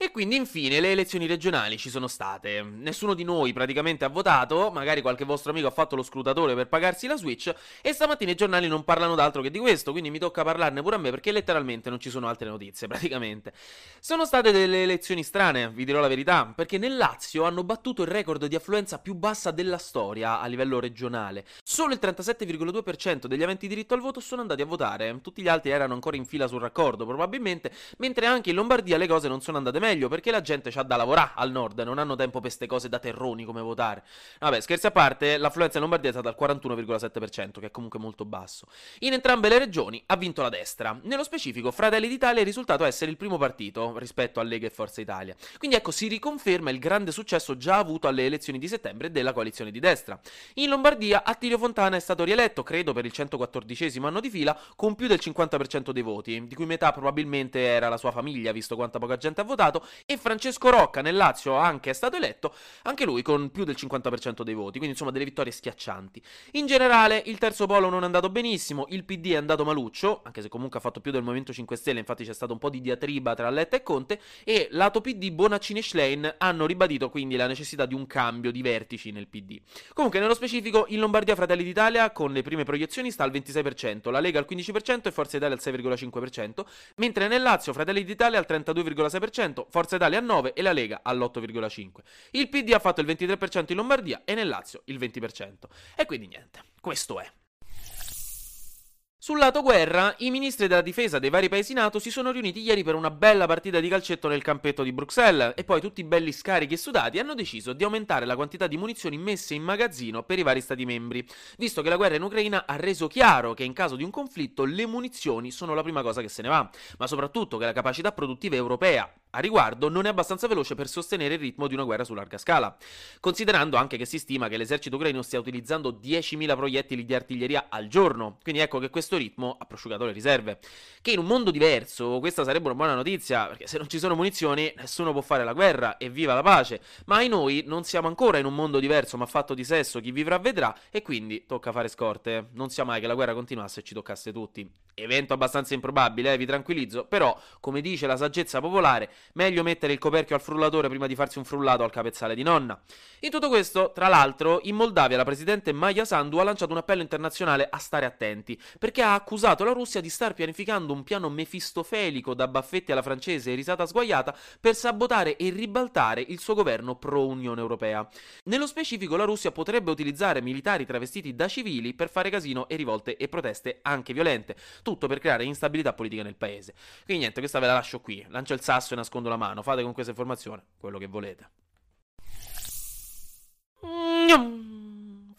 E quindi infine le elezioni regionali ci sono state. Nessuno di noi praticamente ha votato, magari qualche vostro amico ha fatto lo scrutatore per pagarsi la Switch e stamattina i giornali non parlano d'altro che di questo, quindi mi tocca parlarne pure a me perché letteralmente non ci sono altre notizie, praticamente. Sono state delle elezioni strane, vi dirò la verità, perché nel Lazio hanno battuto il record di affluenza più bassa della storia a livello regionale. Solo il 37,2% degli aventi diritto al voto sono andati a votare, tutti gli altri erano ancora in fila sul raccordo probabilmente, mentre anche in Lombardia le cose non sono andate meglio meglio perché la gente c'ha da lavorare al nord, non hanno tempo per queste cose da terroni come votare. Vabbè, scherzi a parte, l'affluenza in Lombardia è stata al 41,7%, che è comunque molto basso. In entrambe le regioni ha vinto la destra. Nello specifico, Fratelli d'Italia è risultato essere il primo partito rispetto a Lega e Forza Italia. Quindi ecco, si riconferma il grande successo già avuto alle elezioni di settembre della coalizione di destra. In Lombardia, Attilio Fontana è stato rieletto, credo per il 114 anno di fila, con più del 50% dei voti, di cui metà probabilmente era la sua famiglia, visto quanta poca gente ha votato, e Francesco Rocca nel Lazio anche è stato eletto, anche lui con più del 50% dei voti, quindi insomma delle vittorie schiaccianti. In generale il terzo polo non è andato benissimo, il PD è andato maluccio, anche se comunque ha fatto più del Movimento 5 Stelle, infatti c'è stato un po' di diatriba tra Letta e Conte, e lato PD Bonaccini e Schlein hanno ribadito quindi la necessità di un cambio di vertici nel PD. Comunque nello specifico in Lombardia Fratelli d'Italia con le prime proiezioni sta al 26%, la Lega al 15% e Forza Italia al 6,5%, mentre nel Lazio Fratelli d'Italia al 32,6%, Forza Italia al 9% e la Lega all'8,5%. Il PD ha fatto il 23% in Lombardia e nel Lazio il 20%. E quindi niente, questo è. Sul lato guerra, i ministri della difesa dei vari paesi NATO si sono riuniti ieri per una bella partita di calcetto nel campetto di Bruxelles e poi tutti belli scarichi e sudati hanno deciso di aumentare la quantità di munizioni messe in magazzino per i vari stati membri, visto che la guerra in Ucraina ha reso chiaro che in caso di un conflitto le munizioni sono la prima cosa che se ne va, ma soprattutto che la capacità produttiva europea a riguardo non è abbastanza veloce per sostenere il ritmo di una guerra su larga scala, considerando anche che si stima che l'esercito ucraino stia utilizzando 10.000 proiettili di artiglieria al giorno, quindi ecco che questo ritmo ha prosciugato le riserve. Che in un mondo diverso questa sarebbe una buona notizia, perché se non ci sono munizioni nessuno può fare la guerra e viva la pace, ma noi non siamo ancora in un mondo diverso ma fatto di sesso, chi vivrà vedrà e quindi tocca fare scorte. Non sia mai che la guerra continuasse e ci toccasse tutti. Evento abbastanza improbabile, eh, vi tranquillizzo, però, come dice la saggezza popolare, meglio mettere il coperchio al frullatore prima di farsi un frullato al capezzale di nonna. In tutto questo, tra l'altro, in Moldavia la presidente Maya Sandu ha lanciato un appello internazionale a stare attenti, perché ha accusato la Russia di star pianificando un piano mefistofelico da baffetti alla francese e risata sguaiata per sabotare e ribaltare il suo governo pro-Unione Europea. Nello specifico, la Russia potrebbe utilizzare militari travestiti da civili per fare casino e rivolte e proteste anche violente tutto per creare instabilità politica nel paese. Quindi niente, questa ve la lascio qui. Lancio il sasso e nascondo la mano. Fate con questa informazione quello che volete.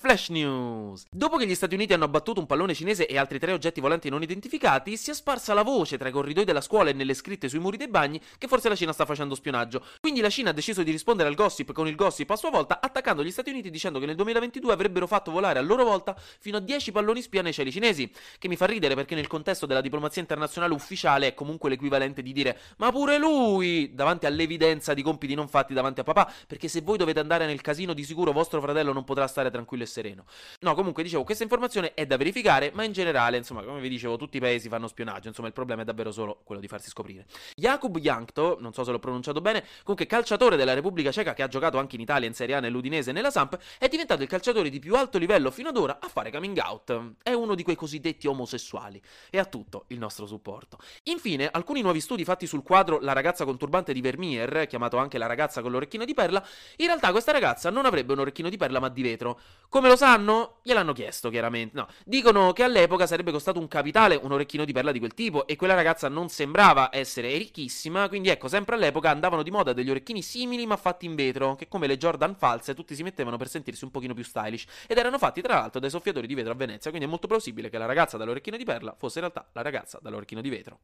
Flash News. Dopo che gli Stati Uniti hanno abbattuto un pallone cinese e altri tre oggetti volanti non identificati, si è sparsa la voce tra i corridoi della scuola e nelle scritte sui muri dei bagni che forse la Cina sta facendo spionaggio. Quindi la Cina ha deciso di rispondere al gossip con il gossip a sua volta, attaccando gli Stati Uniti dicendo che nel 2022 avrebbero fatto volare a loro volta fino a 10 palloni spia nei cieli cinesi. Che mi fa ridere perché nel contesto della diplomazia internazionale ufficiale è comunque l'equivalente di dire ma pure lui davanti all'evidenza di compiti non fatti davanti a papà, perché se voi dovete andare nel casino di sicuro vostro fratello non potrà stare tranquillo e sereno. No, comunque dicevo, questa informazione è da verificare, ma in generale, insomma, come vi dicevo, tutti i paesi fanno spionaggio, insomma, il problema è davvero solo quello di farsi scoprire. Jakub Jankto, non so se l'ho pronunciato bene, comunque calciatore della Repubblica Ceca che ha giocato anche in Italia, in Serie A, nell'Udinese e nella Samp, è diventato il calciatore di più alto livello fino ad ora a fare coming out. È uno di quei cosiddetti omosessuali e ha tutto il nostro supporto. Infine, alcuni nuovi studi fatti sul quadro La ragazza con turbante di Vermeer, chiamato anche La ragazza con l'orecchino di perla, in realtà questa ragazza non avrebbe un orecchino di perla ma di vetro. Come lo sanno? Gliel'hanno chiesto, chiaramente. No, dicono che all'epoca sarebbe costato un capitale un orecchino di perla di quel tipo e quella ragazza non sembrava essere ricchissima, quindi ecco, sempre all'epoca andavano di moda degli orecchini simili ma fatti in vetro, che come le Jordan false tutti si mettevano per sentirsi un pochino più stylish ed erano fatti tra l'altro dai soffiatori di vetro a Venezia, quindi è molto plausibile che la ragazza dall'orecchino di perla fosse in realtà la ragazza dall'orecchino di vetro.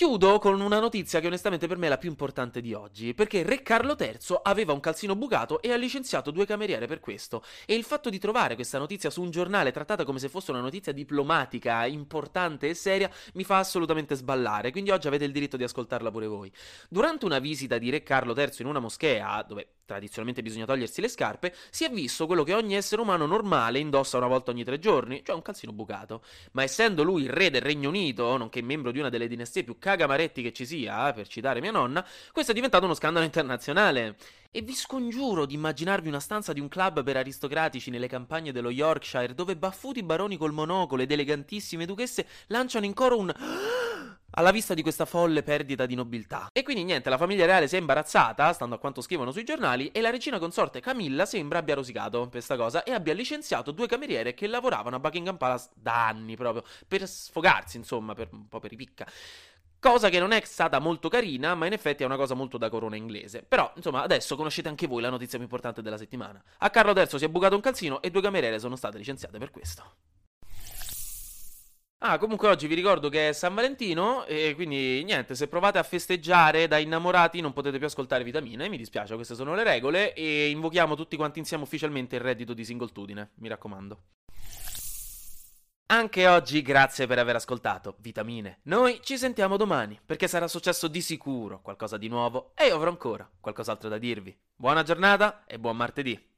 Chiudo con una notizia che onestamente per me è la più importante di oggi, perché Re Carlo III aveva un calzino bucato e ha licenziato due cameriere per questo. E il fatto di trovare questa notizia su un giornale trattata come se fosse una notizia diplomatica, importante e seria, mi fa assolutamente sballare, quindi oggi avete il diritto di ascoltarla pure voi. Durante una visita di Re Carlo III in una moschea, dove tradizionalmente bisogna togliersi le scarpe, si è visto quello che ogni essere umano normale indossa una volta ogni tre giorni, cioè un calzino bucato. Ma essendo lui il re del Regno Unito, nonché membro di una delle dinastie più cagamaretti che ci sia, per citare mia nonna, questo è diventato uno scandalo internazionale. E vi scongiuro di immaginarvi una stanza di un club per aristocratici nelle campagne dello Yorkshire dove baffuti baroni col monocolo ed elegantissime duchesse lanciano in coro un alla vista di questa folle perdita di nobiltà. E quindi niente, la famiglia reale si è imbarazzata, stando a quanto scrivono sui giornali, e la regina consorte Camilla sembra abbia rosicato questa cosa e abbia licenziato due cameriere che lavoravano a Buckingham Palace da anni proprio, per sfogarsi, insomma, per un po' per i picca. Cosa che non è stata molto carina, ma in effetti è una cosa molto da corona inglese. Però, insomma, adesso conoscete anche voi la notizia più importante della settimana. A Carlo III si è bucato un calzino e due cameriere sono state licenziate per questo. Ah, comunque oggi vi ricordo che è San Valentino e quindi niente, se provate a festeggiare da innamorati non potete più ascoltare vitamine, mi dispiace, queste sono le regole e invochiamo tutti quanti insieme ufficialmente il reddito di singoltudine, mi raccomando. Anche oggi grazie per aver ascoltato Vitamine. Noi ci sentiamo domani perché sarà successo di sicuro qualcosa di nuovo e io avrò ancora qualcos'altro da dirvi. Buona giornata e buon martedì.